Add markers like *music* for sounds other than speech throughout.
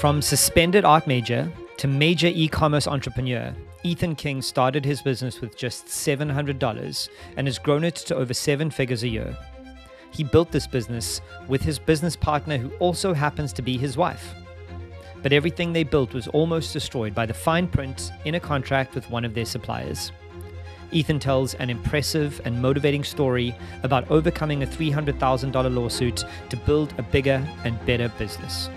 From suspended art major to major e commerce entrepreneur, Ethan King started his business with just $700 and has grown it to over seven figures a year. He built this business with his business partner, who also happens to be his wife. But everything they built was almost destroyed by the fine print in a contract with one of their suppliers. Ethan tells an impressive and motivating story about overcoming a $300,000 lawsuit to build a bigger and better business.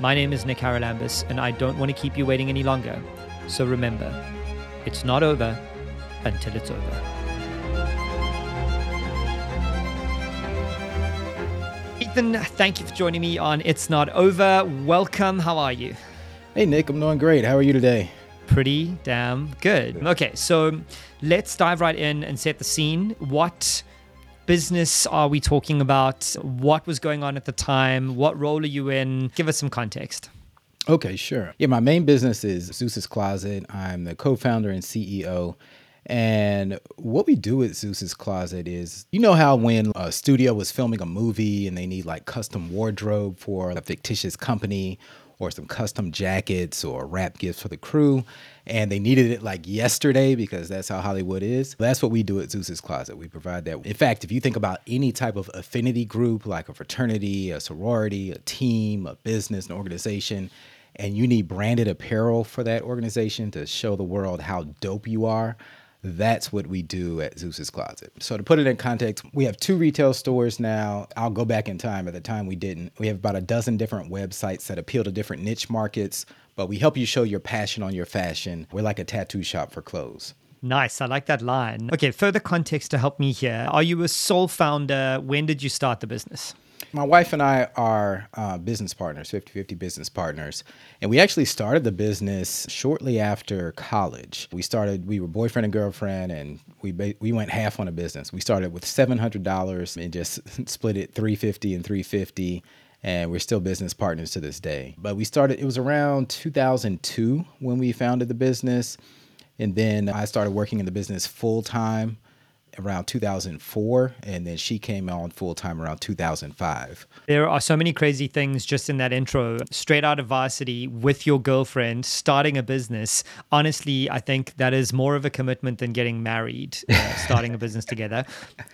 My name is Nick Haralambis, and I don't want to keep you waiting any longer. So remember, it's not over until it's over. Ethan, thank you for joining me on It's Not Over. Welcome. How are you? Hey, Nick, I'm doing great. How are you today? Pretty damn good. Okay, so let's dive right in and set the scene. What business are we talking about? What was going on at the time? What role are you in? Give us some context. Okay, sure. Yeah, my main business is Zeus's Closet. I'm the co founder and CEO. And what we do at Zeus's Closet is, you know how when a studio was filming a movie and they need like custom wardrobe for a fictitious company or some custom jackets or wrap gifts for the crew, and they needed it like yesterday because that's how Hollywood is. That's what we do at Zeus's Closet. We provide that. In fact, if you think about any type of affinity group, like a fraternity, a sorority, a team, a business, an organization, and you need branded apparel for that organization to show the world how dope you are, that's what we do at Zeus's Closet. So to put it in context, we have two retail stores now. I'll go back in time. At the time, we didn't. We have about a dozen different websites that appeal to different niche markets, but we help you show your passion on your fashion. We're like a tattoo shop for clothes. Nice. I like that line. Okay, further context to help me here. Are you a sole founder? When did you start the business? My wife and I are uh, business partners, 50 50 business partners. And we actually started the business shortly after college. We started, we were boyfriend and girlfriend, and we, ba- we went half on a business. We started with $700 and just *laughs* split it 350 and 350 and we're still business partners to this day. But we started, it was around 2002 when we founded the business. And then I started working in the business full time around 2004 and then she came on full time around 2005 there are so many crazy things just in that intro. Straight out of varsity with your girlfriend starting a business. Honestly i think that is more of a commitment than getting married uh, *laughs* starting a business together.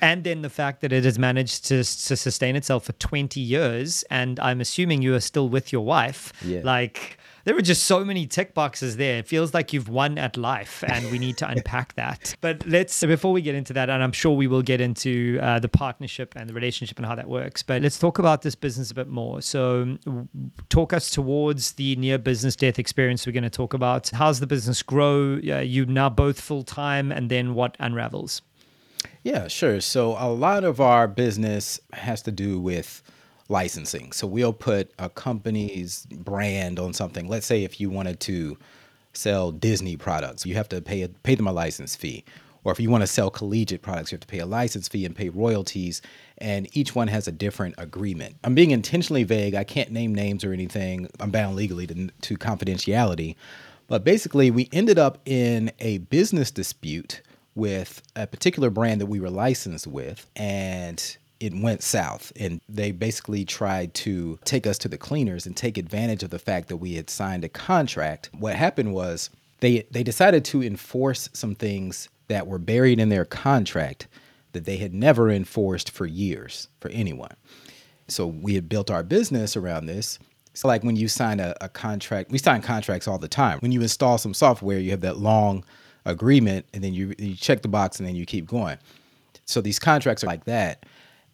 And then the fact that it has managed to, to sustain itself for 20 years and i'm assuming you are still with your wife. Yeah. like there were just so many tick boxes there. It feels like you've won at life, and we need to *laughs* unpack that. But let's, before we get into that, and I'm sure we will get into uh, the partnership and the relationship and how that works, but let's talk about this business a bit more. So, talk us towards the near business death experience we're going to talk about. How's the business grow? Uh, you now both full time, and then what unravels? Yeah, sure. So, a lot of our business has to do with licensing. So we'll put a company's brand on something. Let's say if you wanted to sell Disney products, you have to pay a, pay them a license fee. Or if you want to sell collegiate products, you have to pay a license fee and pay royalties, and each one has a different agreement. I'm being intentionally vague. I can't name names or anything. I'm bound legally to, to confidentiality. But basically, we ended up in a business dispute with a particular brand that we were licensed with, and it went south and they basically tried to take us to the cleaners and take advantage of the fact that we had signed a contract. What happened was they they decided to enforce some things that were buried in their contract that they had never enforced for years for anyone. So we had built our business around this. So like when you sign a, a contract, we sign contracts all the time. When you install some software, you have that long agreement and then you you check the box and then you keep going. So these contracts are like that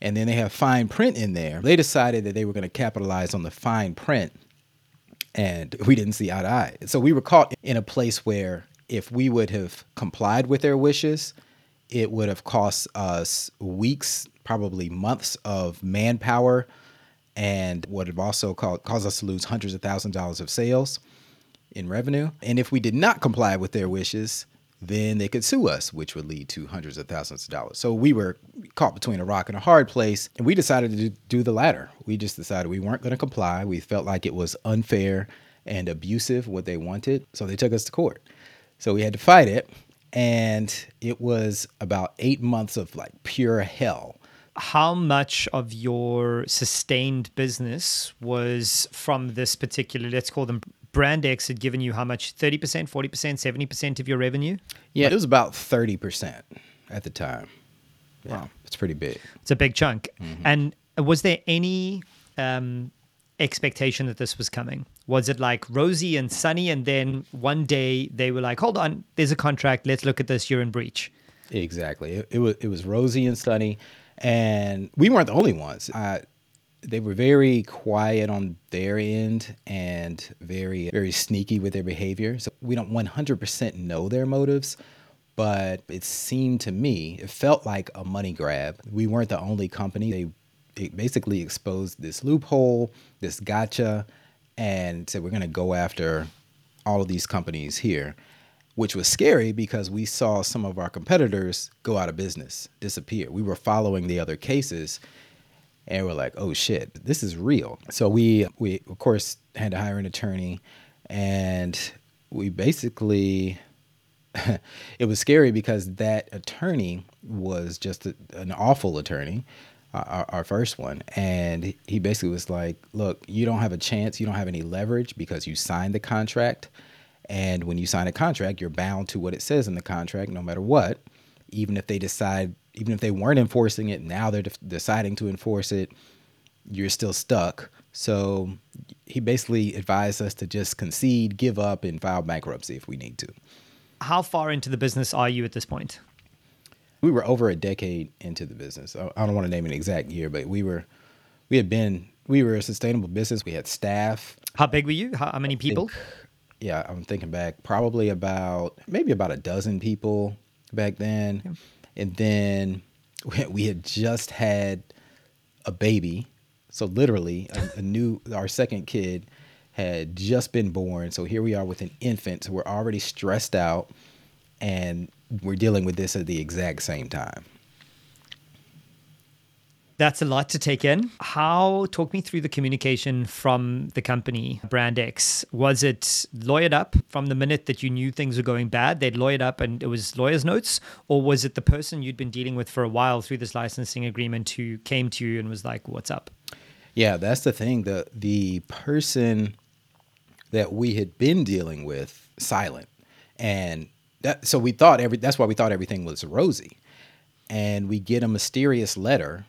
and then they have fine print in there. They decided that they were going to capitalize on the fine print, and we didn't see eye to eye. So we were caught in a place where if we would have complied with their wishes, it would have cost us weeks, probably months of manpower, and would have also caused us to lose hundreds of thousands of dollars of sales in revenue. And if we did not comply with their wishes, then they could sue us, which would lead to hundreds of thousands of dollars. So we were caught between a rock and a hard place, and we decided to do the latter. We just decided we weren't going to comply. We felt like it was unfair and abusive what they wanted, so they took us to court. So we had to fight it, and it was about eight months of like pure hell how much of your sustained business was from this particular, let's call them Brand X had given you how much? 30%, 40%, 70% of your revenue? Yeah, it was about 30% at the time. Yeah, wow. it's pretty big. It's a big chunk. Mm-hmm. And was there any um, expectation that this was coming? Was it like rosy and sunny, and then one day they were like, "Hold on, there's a contract. Let's look at this. You're in breach." Exactly. It, it was it was rosy and sunny, and we weren't the only ones. I, they were very quiet on their end and very very sneaky with their behavior. So we don't 100% know their motives, but it seemed to me it felt like a money grab. We weren't the only company. They it basically exposed this loophole, this gotcha, and said we're going to go after all of these companies here, which was scary because we saw some of our competitors go out of business, disappear. We were following the other cases and we're like, "Oh shit, this is real." So we we of course had to hire an attorney and we basically *laughs* it was scary because that attorney was just a, an awful attorney uh, our, our, first one, and he basically was like, "Look, you don't have a chance. You don't have any leverage because you signed the contract, and when you sign a contract, you're bound to what it says in the contract, no matter what. Even if they decide, even if they weren't enforcing it, now they're de- deciding to enforce it, you're still stuck." So he basically advised us to just concede, give up, and file bankruptcy if we need to. How far into the business are you at this point? we were over a decade into the business. I don't want to name an exact year, but we were, we had been, we were a sustainable business. We had staff. How big were you? How, how many people? Think, yeah, I'm thinking back, probably about maybe about a dozen people back then, yeah. and then we, *laughs* we had just had a baby, so literally a, a new our second kid had just been born. So here we are with an infant. So we're already stressed out and we're dealing with this at the exact same time. That's a lot to take in. How, talk me through the communication from the company, Brand X. Was it lawyered up from the minute that you knew things were going bad? They'd lawyered up and it was lawyer's notes? Or was it the person you'd been dealing with for a while through this licensing agreement who came to you and was like, what's up? Yeah, that's the thing. The, the person that we had been dealing with, silent. And that so we thought every that's why we thought everything was rosy. And we get a mysterious letter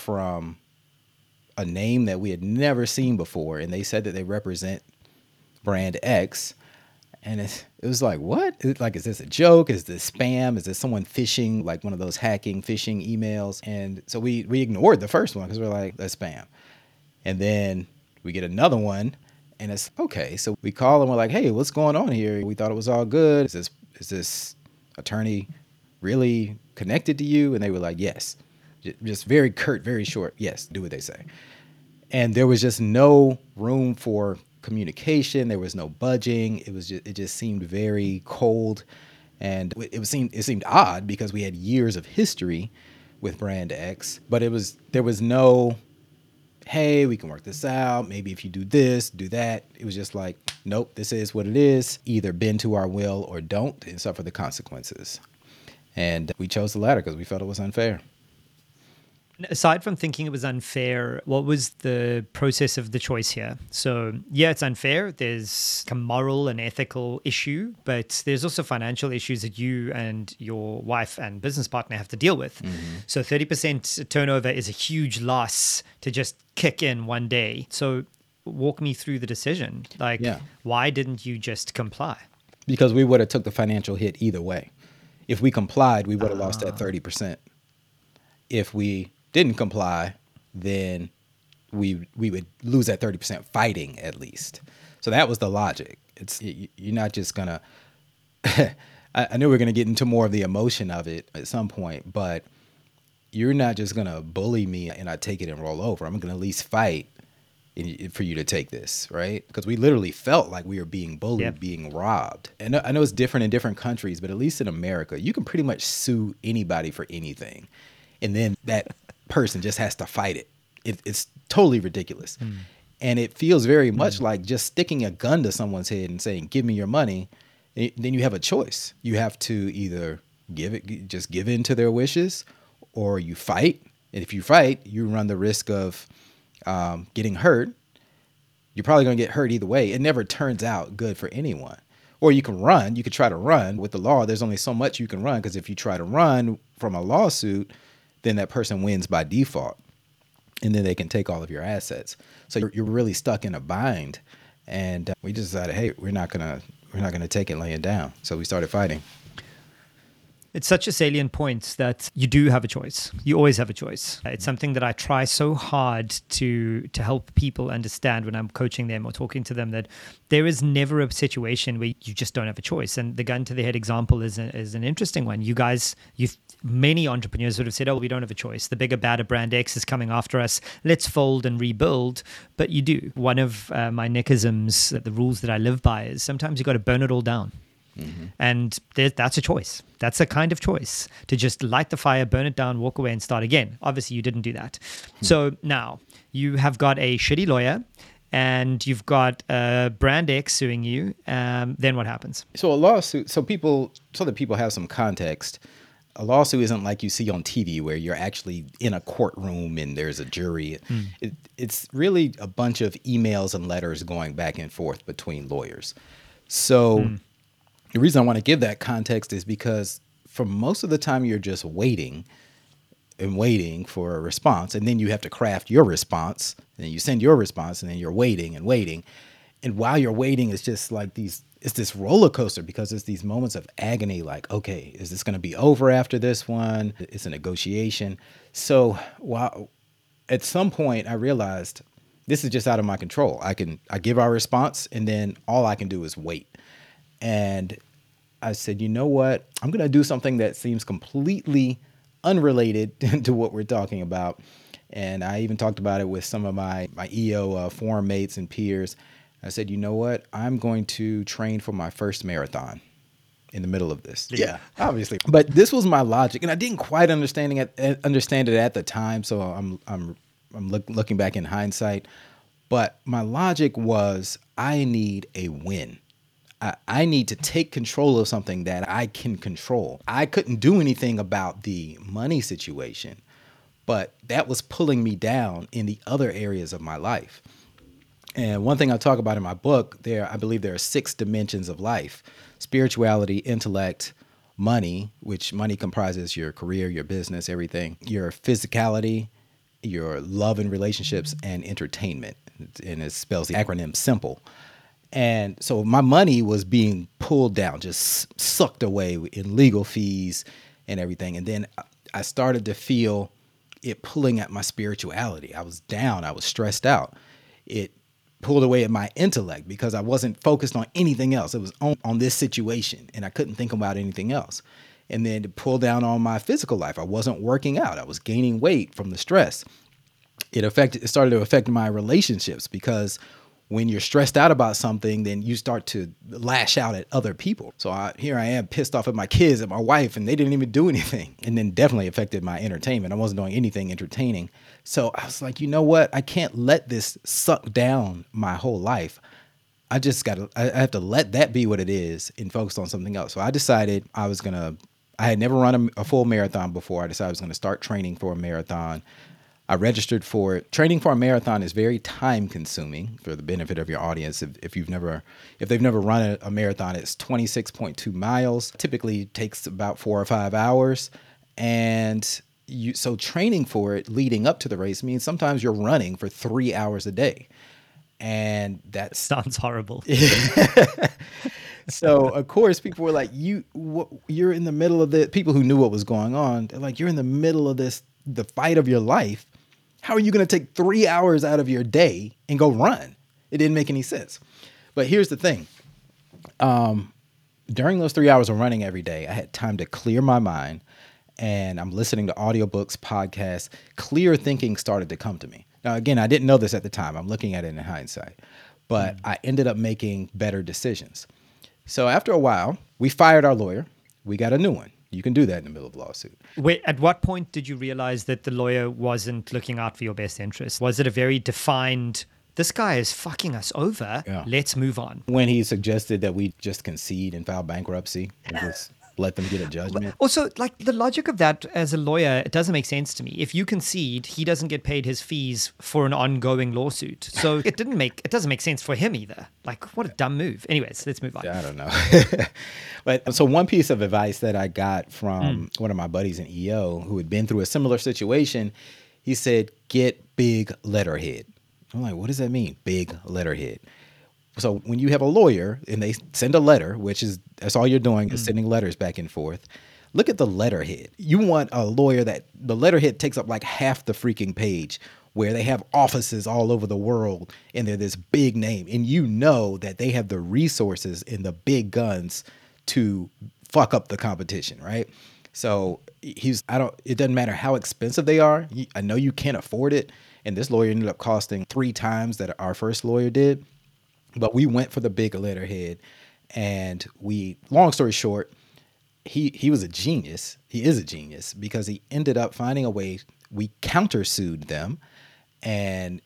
from a name that we had never seen before and they said that they represent brand X and it, it was like what? Like is this a joke? Is this spam? Is this someone phishing like one of those hacking phishing emails? And so we we ignored the first one because we're like that's spam. And then we get another one and it's okay so we call and we're like hey what's going on here? We thought it was all good. Is this is this attorney really connected to you? And they were like, yes. Just very curt, very short. Yes, do what they say. And there was just no room for communication. There was no budging. It was just, it just seemed very cold. And it was seemed, it seemed odd because we had years of history with Brand X, but it was, there was no hey, we can work this out. Maybe if you do this, do that. It was just like, nope, this is what it is. Either bend to our will or don't and suffer the consequences. And we chose the latter because we felt it was unfair. Aside from thinking it was unfair, what was the process of the choice here? So, yeah, it's unfair. There's a moral and ethical issue, but there's also financial issues that you and your wife and business partner have to deal with. Mm-hmm. So, 30% turnover is a huge loss to just kick in one day. So, walk me through the decision. Like, yeah. why didn't you just comply? Because we would have took the financial hit either way. If we complied, we would have uh. lost that 30%. If we didn't comply, then we we would lose that 30% fighting at least. So that was the logic. It's you're not just gonna. *laughs* I, knew we are gonna get into more of the emotion of it at some point, but you're not just gonna bully me and I take it and roll over. I'm gonna at least fight in, for you to take this, right? Because we literally felt like we were being bullied, yep. being robbed. And I know it's different in different countries, but at least in America, you can pretty much sue anybody for anything, and then that person just has to fight it. it it's totally ridiculous. Mm. And it feels very much mm. like just sticking a gun to someone's head and saying, "Give me your money." then you have a choice. You have to either give it, just give in to their wishes, or you fight And if you fight, you run the risk of um, getting hurt. You're probably going to get hurt either way. It never turns out good for anyone. Or you can run. You could try to run with the law. There's only so much you can run because if you try to run from a lawsuit, then that person wins by default. And then they can take all of your assets. So you're, you're really stuck in a bind. And uh, we just decided, hey, we're not gonna we're not gonna take it laying down. So we started fighting. It's such a salient point that you do have a choice. You always have a choice. It's something that I try so hard to to help people understand when I'm coaching them or talking to them that there is never a situation where you just don't have a choice. And the gun to the head example is a, is an interesting one. You guys, you many entrepreneurs would have said, "Oh, we don't have a choice. The bigger, badder brand X is coming after us. Let's fold and rebuild." But you do. One of uh, my nickisms, the rules that I live by, is sometimes you got to burn it all down. Mm-hmm. And that's a choice. That's a kind of choice to just light the fire, burn it down, walk away, and start again. Obviously, you didn't do that. Hmm. So now you have got a shitty lawyer and you've got a brand X suing you. Um, then what happens? So a lawsuit, so people, so that people have some context, a lawsuit isn't like you see on TV where you're actually in a courtroom and there's a jury. Mm. It, it's really a bunch of emails and letters going back and forth between lawyers. So mm the reason I want to give that context is because for most of the time you're just waiting and waiting for a response and then you have to craft your response and then you send your response and then you're waiting and waiting. And while you're waiting it's just like these it's this roller coaster because it's these moments of agony like okay is this going to be over after this one? It's a negotiation. So while at some point i realized this is just out of my control. I can i give our response and then all i can do is wait and I said, you know what? I'm going to do something that seems completely unrelated *laughs* to what we're talking about. And I even talked about it with some of my, my EO uh, forum mates and peers. I said, you know what? I'm going to train for my first marathon in the middle of this. Yeah, *laughs* obviously. But this was my logic, and I didn't quite understanding it, eh, understand it at the time. So I'm I'm I'm look, looking back in hindsight. But my logic was, I need a win. I, I need to take control of something that I can control. I couldn't do anything about the money situation, but that was pulling me down in the other areas of my life. And one thing I talk about in my book, there I believe there are six dimensions of life: spirituality, intellect, money, which money comprises your career, your business, everything, your physicality, your love and relationships, and entertainment. And it spells the acronym simple. And so my money was being pulled down, just sucked away in legal fees and everything. And then I started to feel it pulling at my spirituality. I was down, I was stressed out. It pulled away at my intellect because I wasn't focused on anything else. It was on, on this situation and I couldn't think about anything else. And then it pulled down on my physical life. I wasn't working out. I was gaining weight from the stress. It affected it started to affect my relationships because when you're stressed out about something, then you start to lash out at other people. So I, here I am pissed off at my kids, at my wife, and they didn't even do *laughs* anything. And then definitely affected my entertainment. I wasn't doing anything entertaining. So I was like, you know what? I can't let this suck down my whole life. I just got to, I have to let that be what it is and focus on something else. So I decided I was going to, I had never run a, a full marathon before. I decided I was going to start training for a marathon. I registered for it. Training for a marathon is very time consuming for the benefit of your audience. If, if you've never, if they've never run a, a marathon, it's 26.2 miles. Typically takes about four or five hours. And you, so training for it leading up to the race means sometimes you're running for three hours a day. And that *laughs* sounds horrible. *laughs* so of course people were like, "You, you're in the middle of the." People who knew what was going on, they're like, "You're in the middle of this, the fight of your life, how are you going to take three hours out of your day and go run? It didn't make any sense. But here's the thing. Um, during those three hours of running every day, I had time to clear my mind and I'm listening to audiobooks, podcasts. Clear thinking started to come to me. Now, again, I didn't know this at the time. I'm looking at it in hindsight, but mm. I ended up making better decisions. So after a while, we fired our lawyer. We got a new one. You can do that in the middle of a lawsuit. Wait, at what point did you realize that the lawyer wasn't looking out for your best interest? Was it a very defined this guy is fucking us over. Yeah. Let's move on. When he suggested that we just concede and file bankruptcy, just let them get a judgment. Also, like the logic of that as a lawyer, it doesn't make sense to me. If you concede, he doesn't get paid his fees for an ongoing lawsuit. So *laughs* it didn't make it doesn't make sense for him either. Like what a dumb move. Anyways, let's move on. I don't know. *laughs* but so one piece of advice that I got from mm. one of my buddies in EO who had been through a similar situation, he said, "Get big letterhead." I'm like, "What does that mean? Big letterhead?" So when you have a lawyer and they send a letter, which is that's all you're doing mm. is sending letters back and forth. Look at the letterhead. You want a lawyer that the letterhead takes up like half the freaking page where they have offices all over the world and they're this big name and you know that they have the resources and the big guns to fuck up the competition, right? So he's I don't it doesn't matter how expensive they are. I know you can't afford it and this lawyer ended up costing 3 times that our first lawyer did. But we went for the big letterhead, and we. Long story short, he he was a genius. He is a genius because he ended up finding a way. We countersued them, and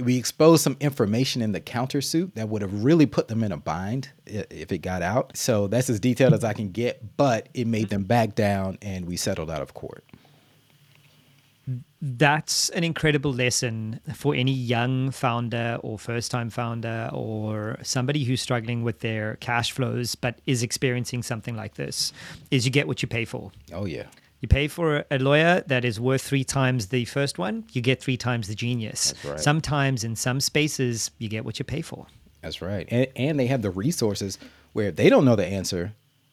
we exposed some information in the countersuit that would have really put them in a bind if it got out. So that's as detailed as I can get, but it made mm-hmm. them back down, and we settled out of court that's an incredible lesson for any young founder or first time founder or somebody who's struggling with their cash flows but is experiencing something like this is you get what you pay for oh yeah you pay for a lawyer that is worth three times the first one you get three times the genius right. sometimes in some spaces you get what you pay for that's right and, and they have the resources where if they don't know the answer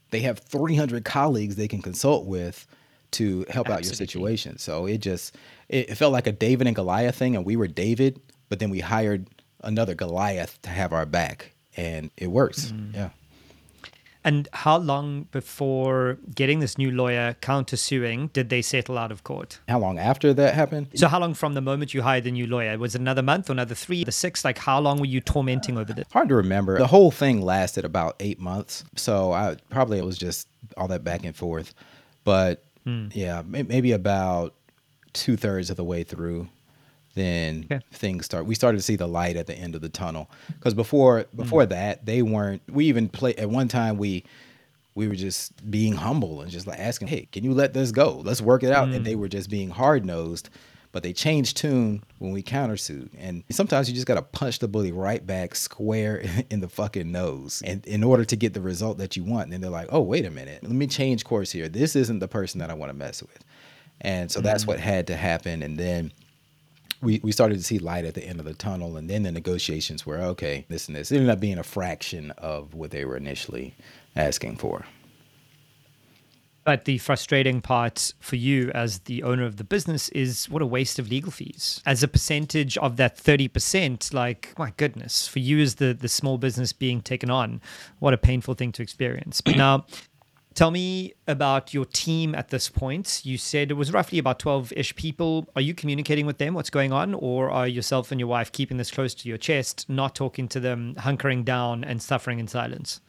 they have 300 colleagues they can consult with to help Absolutely. out your situation. So it just it, felt like a David and Goliath thing, and we were David, but then we hired another Goliath to have our back, and it works. Mm. Yeah. And how long before getting this new lawyer countersuing did they settle out of court? How long after that happened? So how long from the moment you hired the new lawyer? Was it another month or another three, the six? Like how long were you tormenting over this? Hard to remember. The whole thing lasted about eight months. So I probably it was just all that back and forth. But Mm. Yeah, maybe about two thirds of the way through, then things start. We started to see the light at the end of the tunnel because before before mm. that they weren't. We even play at one time we we were just being humble and just like asking, "Hey, can you let this go? Let's work it out." Mm. And they were just being hard nosed but they changed tune when we countersued. And sometimes you just got to punch the bully right back square *laughs* in the fucking nose and in order to get the result that you want. And then they're like, oh, wait a minute. Let me change course here. This isn't the person that I want to mess with. And so that's mm-hmm. what had to happen. And then we, we started to see light at the end of the tunnel. And then the negotiations were okay, this and this. It ended up being a fraction of what they were initially asking for. But the frustrating part for you as the owner of the business is what a waste of legal fees. As a percentage of that 30%, like, my goodness, for you as the, the small business being taken on, what a painful thing to experience. But now, Tell me about your team at this point. You said it was roughly about 12 ish people. Are you communicating with them what's going on, or are yourself and your wife keeping this close to your chest, not talking to them, hunkering down, and suffering in silence?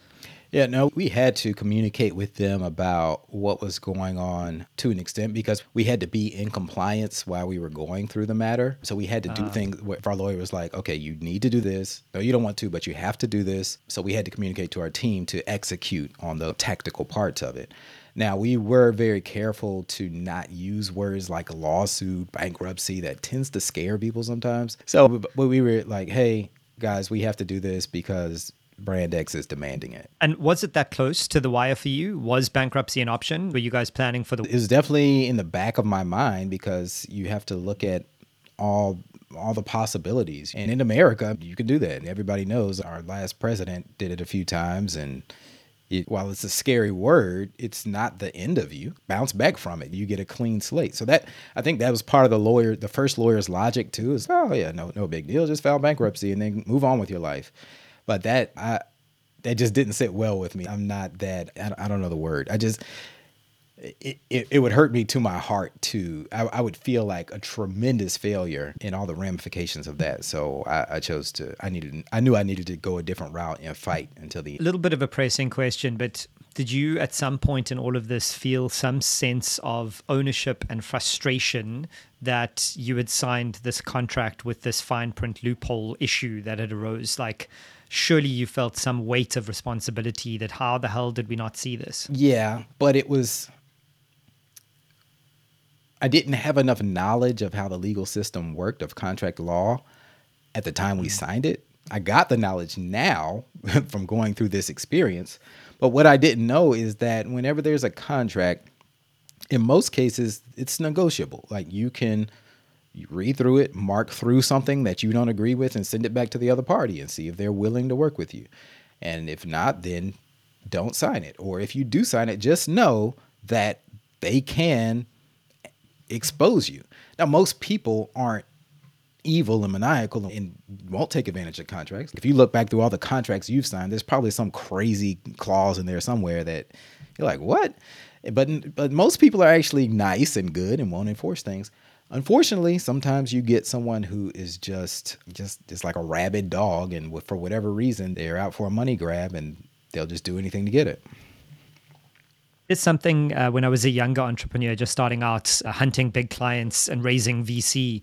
Yeah, no, we had to communicate with them about what was going on to an extent because we had to be in compliance while we were going through the matter. So we had to do uh. things where our lawyer was like, okay, you need to do this. No, you don't want to, but you have to do this. So we had to communicate to our team to execute on the tactical parts of it. Now, we were very careful to not use words like lawsuit, bankruptcy, that tends to scare people sometimes. So, but we were like, hey, guys, we have to do this because Brand X is demanding it. And was it that close to the wire for you? Was bankruptcy an option? Were you guys planning for the? It was definitely in the back of my mind because you have to look at all all the possibilities. And in America, you can do that. And everybody knows our last president did it a few times and it, while it's a scary word, it's not the end of you. Bounce back from it. You get a clean slate. So that I think that was part of the lawyer, the first lawyer's logic too. Is oh yeah, no no big deal. Just file bankruptcy and then move on with your life. But that I that just didn't sit well with me. I'm not that I, don't know the word. I just it, it, it, would hurt me to my heart to I, I, would feel like a tremendous failure in all the ramifications of that so I, I, chose to i needed i knew i needed to go a different route and fight until the a little bit of a pressing question but did you at some point in all of this feel some sense of ownership and frustration that you had signed this contract with this fine print loophole issue that had arose like surely you felt some weight of responsibility that how the hell did we not see this? Yeah, but it was I didn't have enough knowledge of how the legal system worked of contract law at the time we mm. signed it. I got the knowledge now *laughs* from going through this experience. But what I didn't know is that whenever there's a contract, in most cases, it's negotiable. Like you can read through it, mark through something that you don't agree with, and send it back to the other party and see if they're willing to work with you. And if not, then don't sign it. Or if you do sign it, just know that they can expose you. Now, most people aren't evil and maniacal and won't take advantage of contracts. If you look back through all the contracts you've signed, there's probably some crazy clause in there somewhere that you're like, what? But but most people are actually nice and good and won't enforce things. Unfortunately, sometimes you get someone who is just just just like a rabid dog, and for whatever reason, they're out for a money grab, and they'll just do anything to get it. It's something uh, when I was a younger entrepreneur, just starting out, uh, hunting big clients and raising VC,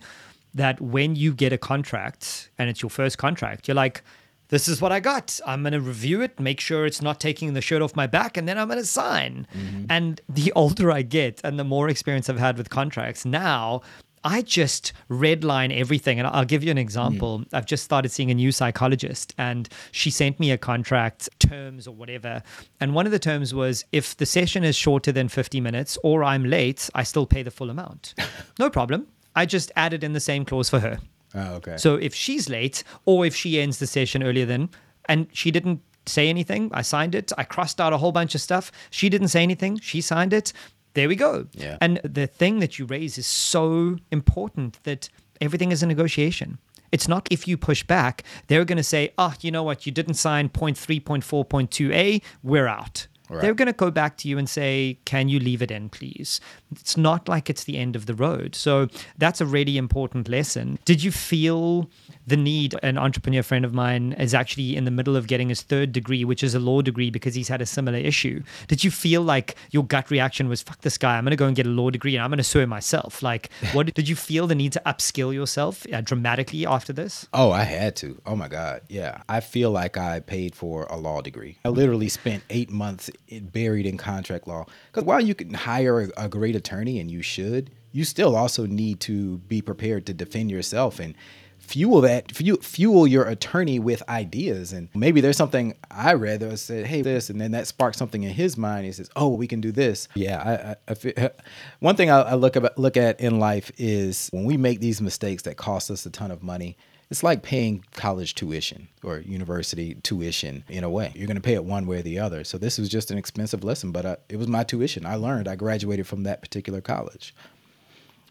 that when you get a contract and it's your first contract, you're like, this is what I got. I'm going to review it, make sure it's not taking the shirt off my back, and then I'm going to sign. Mm-hmm. And the *laughs* older I get and the more experience I've had with contracts, now I just redline everything. And I'll give you an example. Mm. I've just started seeing a new psychologist, and she sent me a contract terms or whatever. And one of the terms was if the session is shorter than 50 minutes or I'm late, I still pay the full amount. *laughs* no problem. I just added in the same clause for her. Oh, okay. So if she's late or if she ends the session earlier than, and she didn't say anything, I signed it. I crossed out a whole bunch of stuff. She didn't say anything. She signed it there we go. Yeah. And the thing that you raise is so important that everything is a negotiation. It's not if you push back, they're going to say, oh, you know what, you didn't sign point 3.4.2a, we're out. Right. They're going to go back to you and say, Can you leave it in, please? It's not like it's the end of the road. So that's a really important lesson. Did you feel the need? An entrepreneur friend of mine is actually in the middle of getting his third degree, which is a law degree, because he's had a similar issue. Did you feel like your gut reaction was, Fuck this guy, I'm going to go and get a law degree and I'm going to sue him myself? Like, *laughs* what did you feel the need to upskill yourself uh, dramatically after this? Oh, I had to. Oh my God. Yeah. I feel like I paid for a law degree. I literally spent eight months buried in contract law. Because while you can hire a great attorney, and you should, you still also need to be prepared to defend yourself and fuel that fuel, your attorney with ideas and maybe there's something i read that said hey this and then that sparked something in his mind he says oh we can do this yeah I, I, I *laughs* one thing I, I look at look at in life is when we make these mistakes that cost us a ton of money it's like paying college tuition or university tuition in a way. You're going to pay it one way or the other. So this was just an expensive lesson, but uh, it was my tuition. I learned. I graduated from that particular college.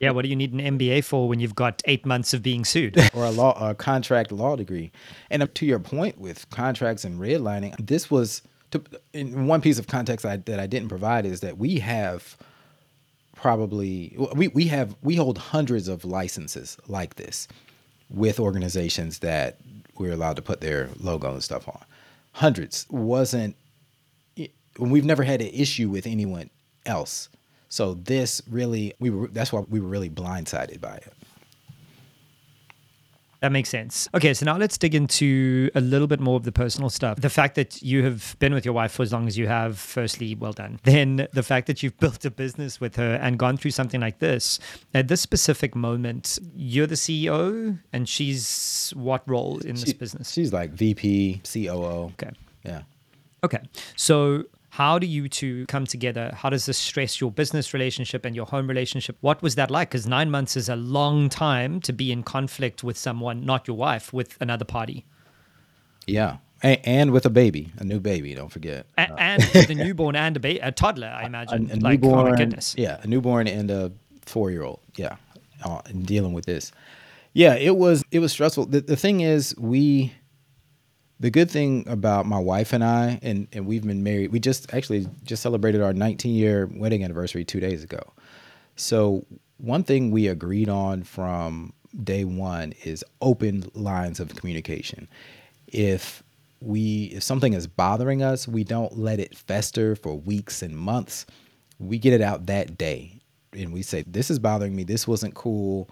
Yeah, what do you need an MBA for when you've got eight months of being sued? *laughs* or a law, a contract law degree. And um, to your point with contracts and redlining, this was to, in one piece of context I, that I didn't provide is that we have probably we, we have we hold hundreds of licenses like this with organizations that we're allowed to put their logo and stuff on. Hundreds wasn't. We've never had an issue with anyone else. So this really, we were. That's why we were really blindsided by it. That makes sense. Okay, so now let's dig into a little bit more of the personal stuff. The fact that you have been with your wife for as long as you have, firstly, well done. *laughs* Then the fact that you've built a business with her and gone through something like this. At this specific moment, you're the CEO and she's what role in this business? She's like VP, COO. Okay. Yeah. Okay. So how do you two come together? How does this stress your business relationship and your home relationship? What was that like? Because nine months is a long time to be in conflict with someone, not your wife, with another party. Yeah. and with a baby, a new baby, don't forget. A- and with a *laughs* newborn and a, ba- a toddler, I imagine. A, a like, newborn, oh my goodness. Yeah, a newborn and a four year old. Yeah, uh, dealing with this. Yeah, it was it was stressful. The, the thing is, we the good thing about my wife and I, and, and we've been married, we just actually just celebrated our 19 year wedding anniversary two days ago. So, one thing we agreed on from day one is open lines of communication. If we if something is bothering us, we don't let it fester for weeks and months. We get it out that day and we say, This is bothering me. This wasn't cool.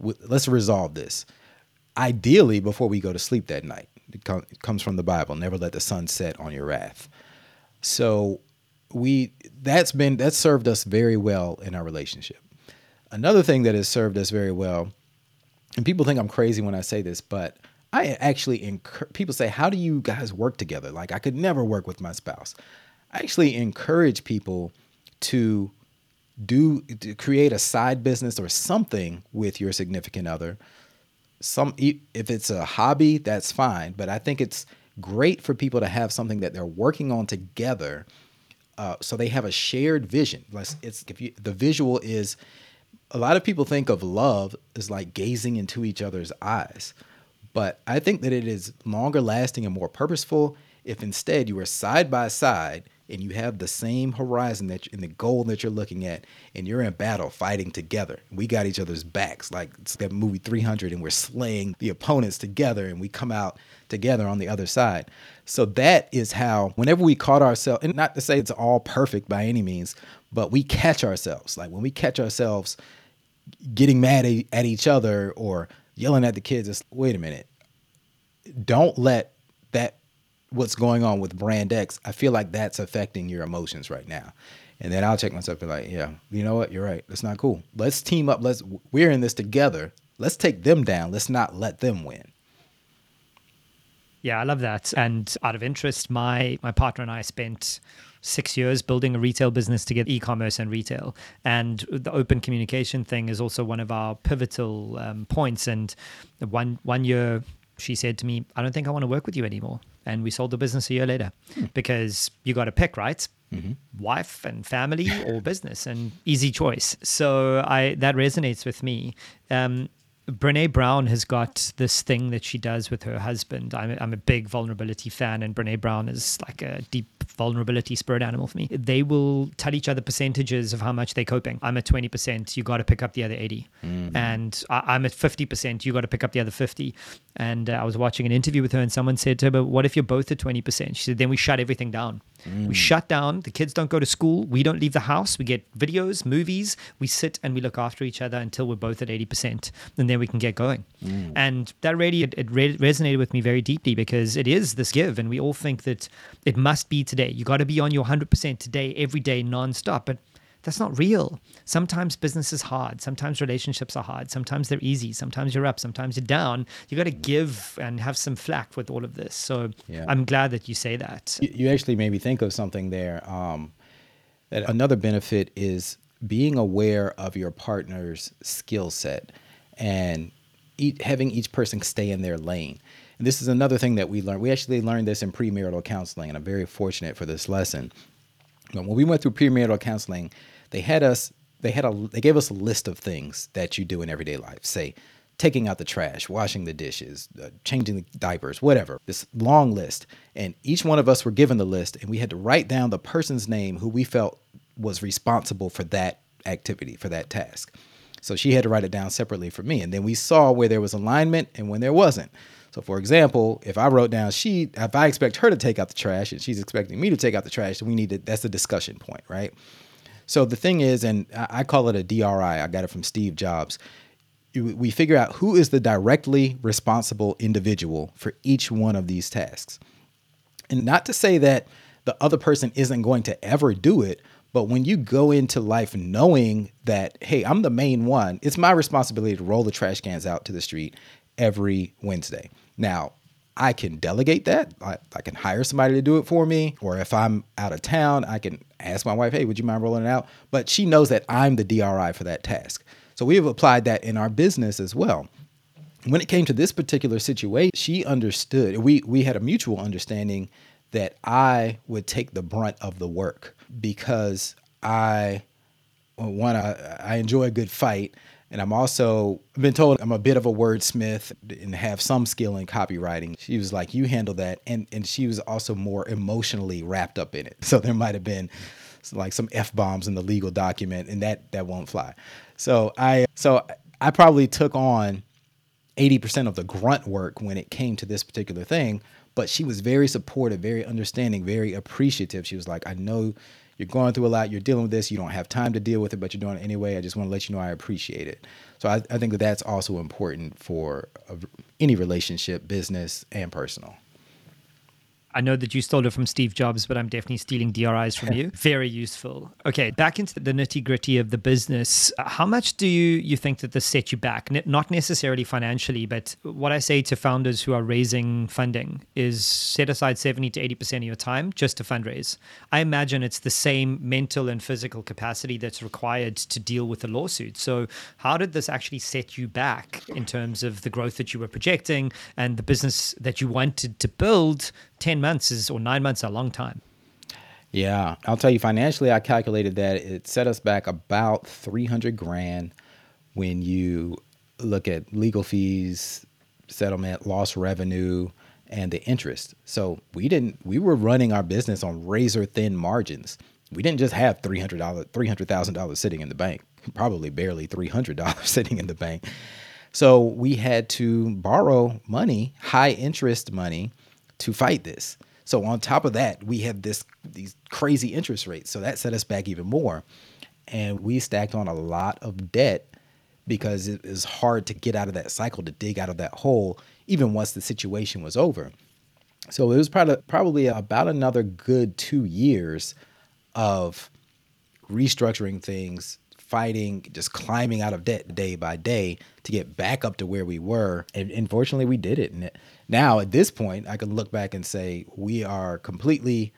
Let's resolve this. Ideally, before we go to sleep that night It, com- it comes from the Bible. Never let the sun set on your wrath. So we that's been that's served us very well in our relationship. Another thing that has served us very well, and people think I'm crazy when I say this, but I actually encourage people say, How do you guys work together? Like, I could never work with my spouse. I actually encourage people to do to create a side business or something with your significant other. Some if it's a hobby, that's fine, but I think it's great for people to have something that they're working on together uh, so they have a shared vision. It's if you the visual is a lot of people think of love as like gazing into each other's eyes, but I think that it is longer lasting and more purposeful if instead you are side by side and you have the same horizon that in the goal that you're looking at and you're in battle fighting together. We got each other's backs like it's that movie 300 and we're slaying the opponents together and we come out together on the other side. So that is how whenever we caught ourselves and not to say it's all perfect by any means but we catch ourselves. Like when we catch ourselves getting mad at each other or yelling at the kids it's wait a minute. Don't let that what's going on with brand X, I feel like that's affecting your emotions right now. And then I'll check myself and be like, yeah, you know what? You're right. That's not cool. Let's team up. Let's we're in this together. Let's take them down. Let's not let them win. Yeah, I love that. And out of interest, my my partner and I spent six years building a retail business together, e-commerce and retail. And the open communication thing is also one of our pivotal um, points. And one one year, she said to me, "I don't think I want to work with you anymore." And we sold the business a year later hmm. because you got to pick, right? Mm-hmm. Wife and family or business, and easy choice. So I that resonates with me. Um, Brene Brown has got this thing that she does with her husband. I'm, I'm a big vulnerability fan, and Brene Brown is like a deep vulnerability spirit animal for me. They will tell each other percentages of how much they're coping. I'm at 20%, you got to pick up the other 80. Mm. And I, am at 50%, you got to pick up the other 50. And uh, I was watching an interview with her, and someone said to her, But what if you're both at 20%? She said, Then we shut everything down. Mm. We shut down. The kids don't go to school. We don't leave the house. We get videos, movies. We sit and we look after each other until we're both at 80%. And then we can get going. Mm. And that really, it, it re- resonated with me very deeply because it is this give. And we all think that it must be today. You got to be on your 100% today, every day, nonstop. But that's not real. Sometimes business is hard. Sometimes relationships are hard. Sometimes they're easy. Sometimes you're up. Sometimes you're down. You got to give and have some flack with all of this. So yeah. I'm glad that you say that. You actually made me think of something there. Um, that another benefit is being aware of your partner's skill set and each, having each person stay in their lane. And this is another thing that we learned. We actually learned this in premarital counseling, and I'm very fortunate for this lesson. When we went through premarital counseling, they had us they had a they gave us a list of things that you do in everyday life. Say taking out the trash, washing the dishes, uh, changing the diapers, whatever. This long list. And each one of us were given the list and we had to write down the person's name who we felt was responsible for that activity, for that task. So she had to write it down separately for me. And then we saw where there was alignment and when there wasn't. So for example, if I wrote down she if I expect her to take out the trash and she's expecting me to take out the trash, we need to that's a discussion point, right? So the thing is, and I call it a DRI, I got it from Steve Jobs. We figure out who is the directly responsible individual for each one of these tasks. And not to say that the other person isn't going to ever do it, but when you go into life knowing that, hey, I'm the main one, it's my responsibility to roll the trash cans out to the street every Wednesday. Now, I can delegate that. I, I, can hire somebody to do it for me. Or if I'm out of town, I can ask my wife, hey, would you mind rolling it out? But she knows that I'm the DRI for that task. So we have applied that in our business as well. When it came to this particular situation, she understood, we, we had a mutual understanding that I would take the brunt of the work because I, one, I, I enjoy a good fight. And I'm also I've been told I'm a bit of a wordsmith and have some skill in copywriting. She was like, "You handle that," and and she was also more emotionally wrapped up in it. *laughs* So there might have been like some f bombs in the legal document, and that that won't fly. So I so I probably took on 80% of the grunt work when it came to this particular thing. But she was very supportive, very understanding, very appreciative. She was like, "I know." You're going through a lot, you're dealing with this, you don't have time to deal with it, but you're doing it anyway. I just want to let you know I appreciate it. So I, I think that that's also important for a, any relationship, business and personal. I know that you stole it from Steve Jobs, but I'm definitely stealing DRIs from *laughs* you. Very useful. Okay, back into the nitty gritty of the business. Uh, how much do you, you think that this set you back? Not necessarily financially, but what I say to founders who are raising funding is set aside 70 to 80% of your time just to fundraise. I imagine it's the same mental and physical capacity that's required to deal with a lawsuit. So, how did this actually set you back in terms of the growth that you were projecting and the business that you wanted to build? 10 months is or nine months a long time. Yeah, I'll tell you financially, I calculated that it set us back about 300 grand when you look at legal fees, settlement, lost revenue, and the interest. So we didn't, we were running our business on razor thin margins. We didn't just have $300, $300,000 sitting in the bank, probably barely $300 *laughs* sitting in the bank. So we had to borrow money, high interest money, to fight this. So on top of that, we had this these crazy interest rates. So that set us back even more. And we stacked on a lot of debt because it is hard to get out of that cycle, to dig out of that hole, even once the situation was over. So it was probably probably about another good two years of restructuring things, fighting, just climbing out of debt day by day to get back up to where we were. And unfortunately, we did it. And now at this point, I can look back and say we are completely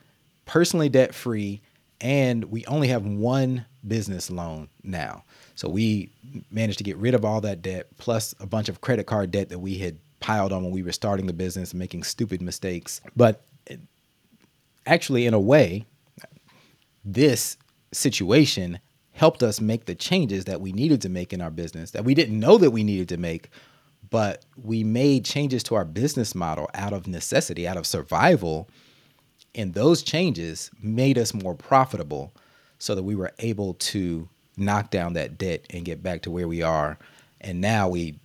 personally debt free and we only have one business loan now. So we managed to get rid of all that debt plus a bunch of credit card debt that we had piled on when we were starting the business and making stupid mistakes. But actually, in a way, this situation helped us make the changes that we needed to make in our business that we didn't know that we needed to make but we made changes to our business model out of necessity, out of survival. And those changes made us more profitable so that we were able to knock down that debt and get back to where we are. And now we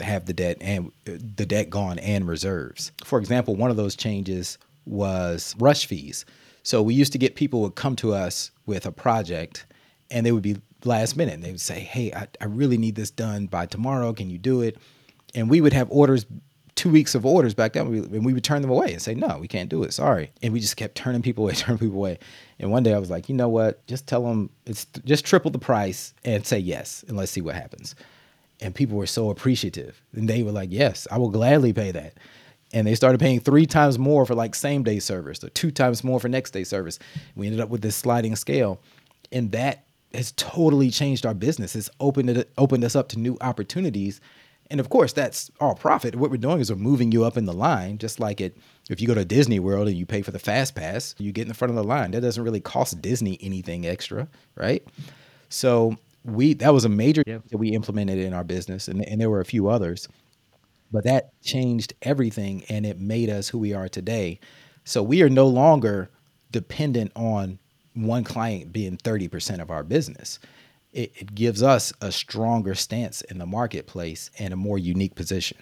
have the debt and uh, the debt gone and reserves. For example, one of those changes was rush fees. So we used to get people would come to us with a project and they would be last minute. They would say, Hey, I, I really need this done by tomorrow. Can you do it? And we would have orders two weeks of orders back then, and we would turn them away and say, "No, we can't do it. Sorry." And we just kept turning people away, *laughs* turning people away. And one day I was like, "You know what? Just tell them it's just triple the price and say yes, and let's see what happens." And people were so appreciative, and they were like, "Yes, I will gladly pay that." And they started paying three times more for like same day service, or two times more for next day service. We ended up with this sliding scale, and that has totally changed our business. It's opened it opened us up to new opportunities and of course, that's all profit. What we're doing is we're moving you up in the line, just like it. If you go to Disney World and you pay for the fast pass, you get in the front of the line. That doesn't really cost Disney anything extra, right? So we that was a major that we implemented in our business, and, and there were a few others, but that changed everything, and it made us who we are today. So we are no longer dependent on one client being 30% of our business it, it gives us a stronger stance in the marketplace and a more unique position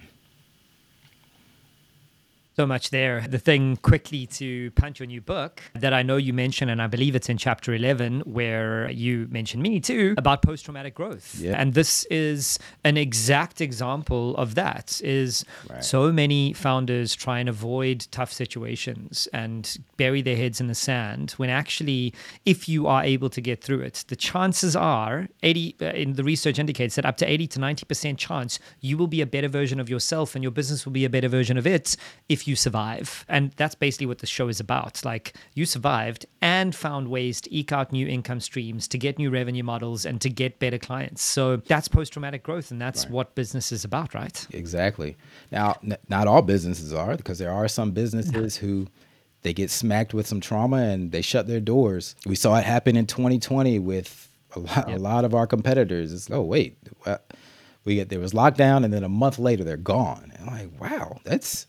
so much there. The thing quickly to punch your new book that I know you mentioned, and I believe it's in chapter 11, where you mentioned me too, about post traumatic growth. Yeah. And this is an exact example of that is right. so many founders try and avoid tough situations and bury their heads in the sand when actually, if you are able to get through it, the chances are 80 uh, in the research indicates that up to 80 to 90% chance you will be a better version of yourself and your business will be a better version of it if you survive. And that's basically what the show is about. Like you survived and found ways to eke out new income streams, to get new revenue models, and to get better clients. So that's post traumatic growth. And that's right. what business is about, right? Exactly. Now, n- not all businesses are, because there are some businesses who they get smacked with some trauma and they shut their doors. We saw it happen in 2020 with a lot, yep. a lot of our competitors. It's, oh, wait. we get there was lockdown and then a month later they're gone. And I'm like, wow, that's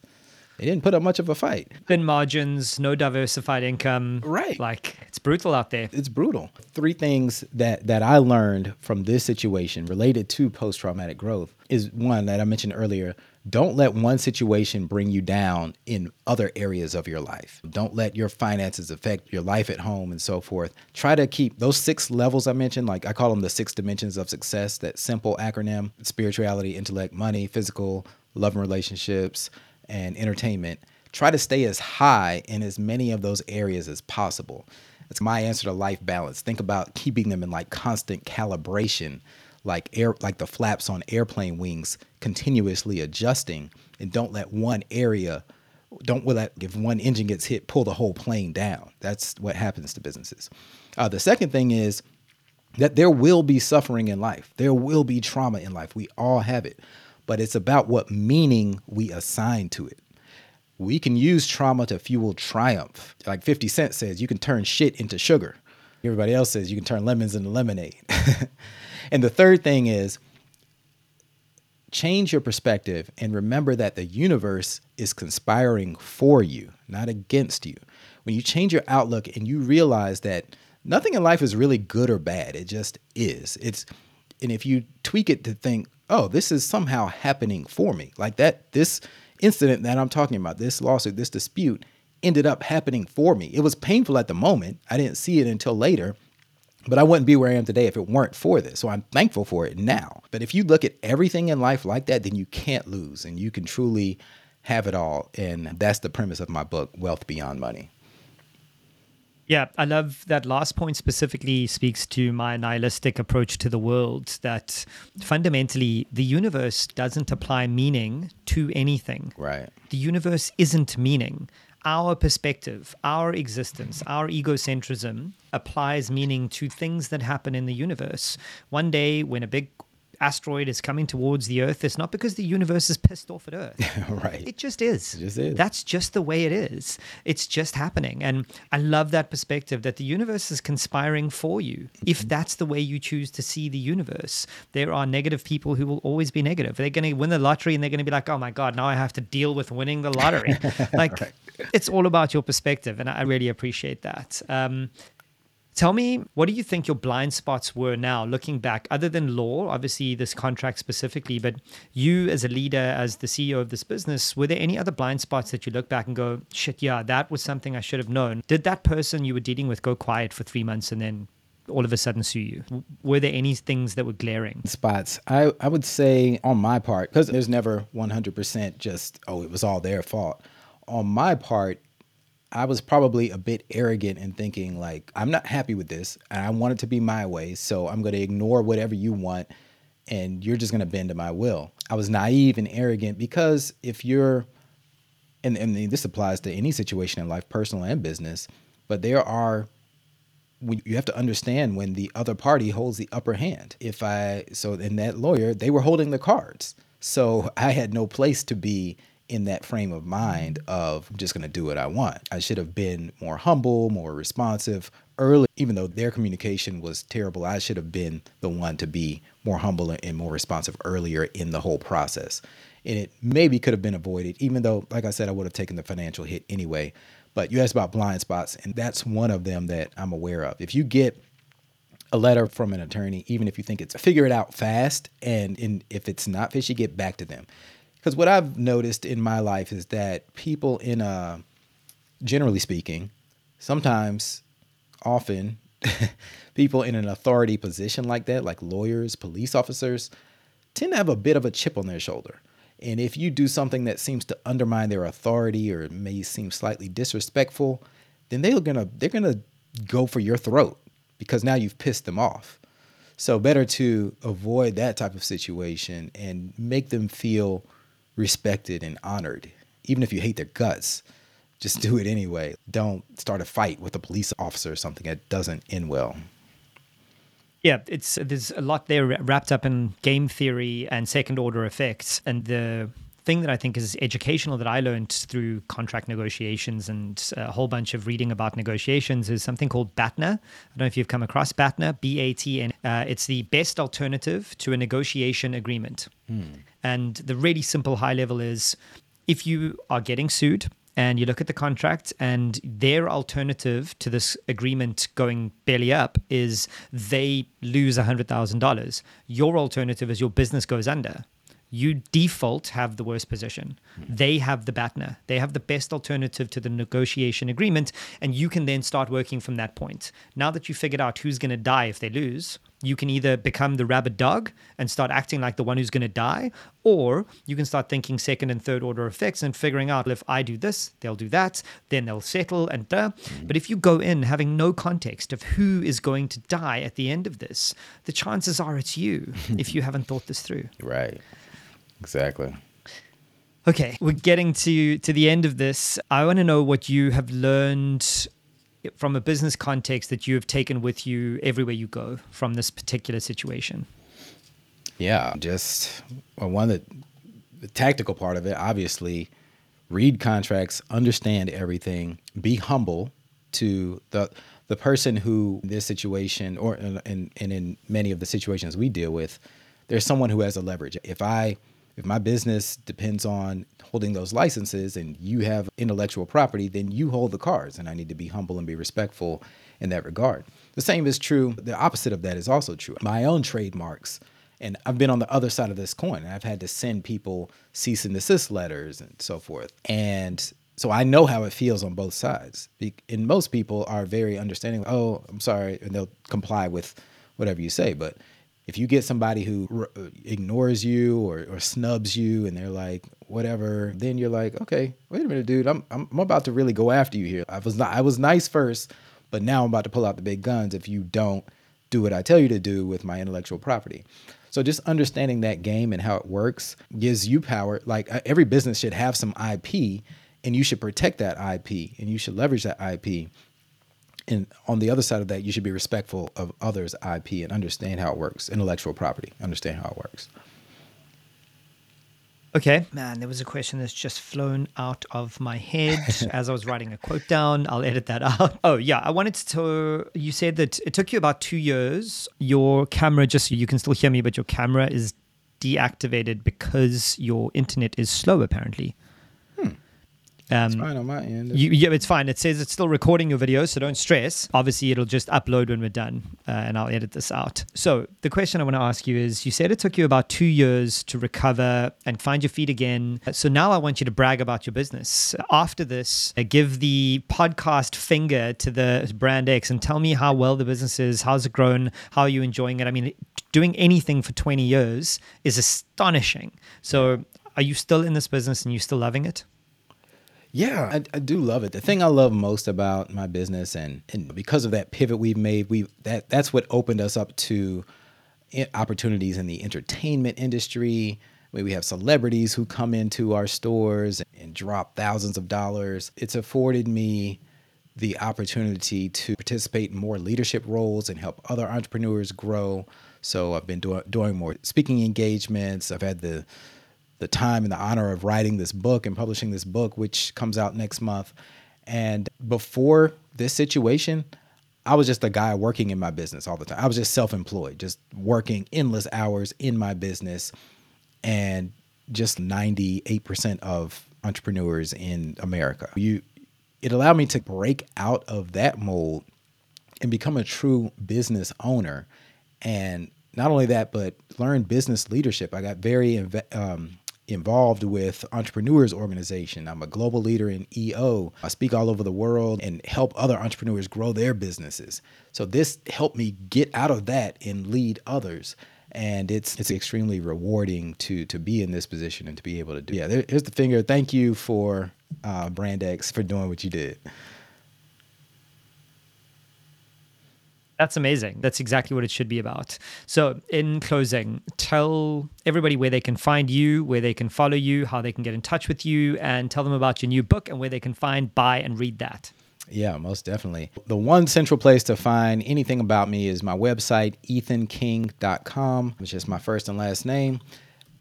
they didn't put up much of a fight. Thin margins, no diversified income. Right. Like it's brutal out there. It's brutal. Three things that that I learned from this situation related to post traumatic growth is one that I mentioned earlier. Don't let one situation bring you down in other areas of your life. Don't let your finances affect your life at home and so forth. Try to keep those six levels I mentioned, like I call them the six dimensions of success, that simple acronym spirituality, intellect, money, physical, love and relationships, and entertainment try to stay as high in as many of those areas as possible. It's my answer to life balance. Think about keeping them in like constant calibration, like air like the flaps on airplane wings continuously adjusting and don't let one area don't let if one engine gets hit pull the whole plane down. That's what happens to businesses. Uh, the second thing is that there will be suffering in life. There will be trauma in life. We all have it. But it's about what meaning we assign to it we can use trauma to fuel triumph. Like 50 Cent says, you can turn shit into sugar. Everybody else says you can turn lemons into lemonade. *laughs* and the third thing is change your perspective and remember that the universe is conspiring for you, not against you. When you change your outlook and you realize that nothing in life is really good or bad, it just is. It's and if you tweak it to think, "Oh, this is somehow happening for me." Like that this incident that I'm talking about, this lawsuit, this dispute, ended up happening for me. It was painful at the moment. I didn't see it until later, but I wouldn't be where I am today if it weren't for this. So I'm thankful for it now. But if you look at everything in life like that, then you can't lose and you can truly have it all. And that's the premise of my book, Wealth Beyond Money. Yeah, I love that last point specifically speaks to my nihilistic approach to the world that fundamentally the universe doesn't apply meaning to anything. Right. The universe isn't meaning. Our perspective, our existence, our egocentrism applies meaning to things that happen in the universe. One day, when a big asteroid is coming towards the Earth, it's not because the universe is pissed off at Earth. *laughs* right. It just is. It just is. That's just the way it is. It's just happening. And I love that perspective that the universe is conspiring for you. If mm-hmm. that's the way you choose to see the universe, there are negative people who will always be negative. They're going to win the lottery and they're going to be like, oh my God, now I have to deal with winning the lottery. *laughs* like, right. it's all about your perspective. And I really appreciate that. Um, Tell me, what do you think your blind spots were now, looking back, other than law, obviously this contract specifically, but you as a leader, as the CEO of this business, were there any other blind spots that you look back and go, shit, yeah, that was something I should have known? Did that person you were dealing with go quiet for three months and then all of a sudden sue you? Were there any things that were glaring? Spots. I, I would say on my part, because there's never 100% just, oh, it was all their fault. On my part, I was probably a bit arrogant in thinking like I'm not happy with this and I want it to be my way, so I'm going to ignore whatever you want and you're just going to bend to my will. I was naive and arrogant because if you're and, and this applies to any situation in life, personal and business, but there are you have to understand when the other party holds the upper hand. If I so in that lawyer, they were holding the cards. So *laughs* I had no place to be in that frame of mind of I'm just going to do what I want. I should have been more humble, more responsive early, even though their communication was terrible. I should have been the one to be more humble and more responsive earlier in the whole process. And it maybe could have been avoided, even though, like I said, I would have taken the financial hit anyway. But you asked about blind spots, and that's one of them that I'm aware of. If you get a letter from an attorney, even if you think it's figure it out fast, and in, if it's not fishy, get back to them because what I've noticed in my life is that people in a generally speaking, sometimes, often, *laughs* people in an authority position like that, like lawyers, police officers, tend to have a bit of a chip on their shoulder. And if you do something that seems to undermine their authority or may seem slightly disrespectful, then they're gonna they're gonna go for your throat because now you've pissed them off. So better to avoid that type of situation and make them feel respected and honored, even if you hate their guts. Just do it anyway. Don't start a fight with a police officer or something that doesn't end well. Yeah, it's there's a lot there wrapped up in game theory and second order effects, and the thing that I think is educational that I learned through contract negotiations and a whole bunch of reading about negotiations is something called BATNA. I don't know if you've come across BATNA, B A T N. Uh, it's the best alternative to a negotiation agreement. Mm. And the really simple high level is if you are getting sued and you look at the contract and their alternative to this agreement going belly up is they lose $100,000. Your alternative is your business goes under. You default have the worst position. Mm-hmm. They have the BATNA. They have the best alternative to the negotiation agreement, and you can then start working from that point. Now that you figured out who's going to die if they lose, you can either become the rabid dog and start acting like the one who's going to die, or you can start thinking second and third order effects and figuring out if I do this, they'll do that, then they'll settle and duh. But if you go in having no context of who is going to die at the end of this, the chances are it's you if you *laughs* haven't thought this through. Right. Exactly. Okay, we're getting to to the end of this. I want to know what you have learned from a business context that you have taken with you everywhere you go from this particular situation. Yeah, just well, one of the, the tactical part of it, obviously, read contracts, understand everything, be humble to the the person who in this situation or in, in, and in many of the situations we deal with, there's someone who has a leverage. If I if my business depends on holding those licenses and you have intellectual property, then you hold the cards. And I need to be humble and be respectful in that regard. The same is true. The opposite of that is also true. My own trademarks, and I've been on the other side of this coin. I've had to send people cease and desist letters and so forth. And so I know how it feels on both sides. And most people are very understanding. Oh, I'm sorry, and they'll comply with whatever you say. But if you get somebody who r- uh, ignores you or, or snubs you and they're like whatever then you're like okay wait a minute dude I'm, I'm, I'm about to really go after you here. I was not i was nice first but now i'm about to pull out the big guns if you don't do what i tell you to do with my intellectual property. So just understanding that game and how it works gives you power. Like uh, every business should have some ip and you should protect that ip and you should leverage that ip and on the other side of that, you should be respectful of others' IP and understand how it works, intellectual property, understand how it works. Okay. Man, there was a question that's just flown out of my head *laughs* as I was writing a quote down. I'll edit that out. Oh, yeah. I wanted to. You said that it took you about two years. Your camera, just so you can still hear me, but your camera is deactivated because your internet is slow, apparently. Um, it's fine on my end. You, yeah, it's fine. It says it's still recording your video, so don't stress. Obviously, it'll just upload when we're done, uh, and I'll edit this out. So, the question I want to ask you is you said it took you about two years to recover and find your feet again. So, now I want you to brag about your business. After this, uh, give the podcast finger to the brand X and tell me how well the business is, how's it grown, how are you enjoying it. I mean, doing anything for 20 years is astonishing. So, are you still in this business and you still loving it? Yeah, I, I, do love it. The thing I love most about my business, and and because of that pivot we've made, we that that's what opened us up to eh, opportunities in the entertainment industry. We have celebrities who come into our stores and drop thousands of dollars. It's afforded me the opportunity to participate in more leadership roles and help other entrepreneurs grow. So I've been doing doing more speaking engagements. I've had the the time and the honor of writing this book and publishing this book, which comes out next month. And before this situation, I was just a guy working in my business all the time. I was just self employed, just working endless hours in my business. And just 98% of entrepreneurs in America. You it allowed me to break out of that mold and become a true business owner and not only that but learn business leadership. I got very um, involved with entrepreneurs organization. I'm a global leader in eo i speak all over the world and help other entrepreneurs grow their businesses. So this helped me get out of that and lead others. And it's it's extremely rewarding to to be in this position and to be able to do yeah there, here's the finger. Thank you for uh, for doing what you did That's amazing. That's exactly what it should be about. So, in closing, tell everybody where they can find you, where they can follow you, how they can get in touch with you, and tell them about your new book and where they can find, buy, and read that. Yeah, most definitely. The one central place to find anything about me is my website, ethanking.com, which is my first and last name.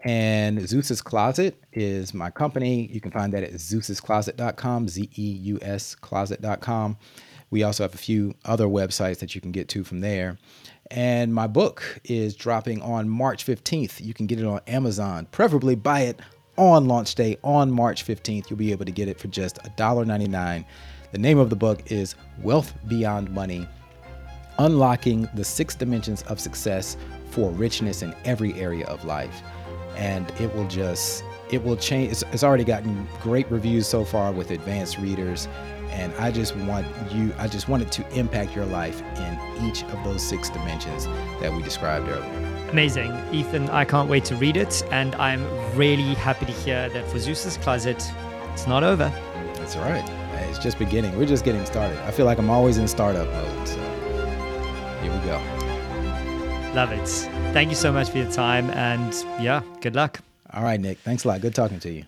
And Zeus's Closet is my company. You can find that at zeus'scloset.com, Z E U S closet.com. We also have a few other websites that you can get to from there. And my book is dropping on March 15th. You can get it on Amazon. Preferably buy it on launch day on March 15th. You'll be able to get it for just $1.99. The name of the book is Wealth Beyond Money Unlocking the Six Dimensions of Success for Richness in Every Area of Life. And it will just, it will change. It's, it's already gotten great reviews so far with advanced readers And I just want you, I just wanted to impact your life in each of those six dimensions that we described earlier. Amazing. Ethan, I can't wait to read it. And I'm really happy to hear that for Zeus's Closet, it's not over. That's right. It's just beginning. We're just getting started. I feel like I'm always in startup mode. So here we go. Love it. Thank you so much for your time. And yeah, good luck. All right, Nick. Thanks a lot. Good talking to you.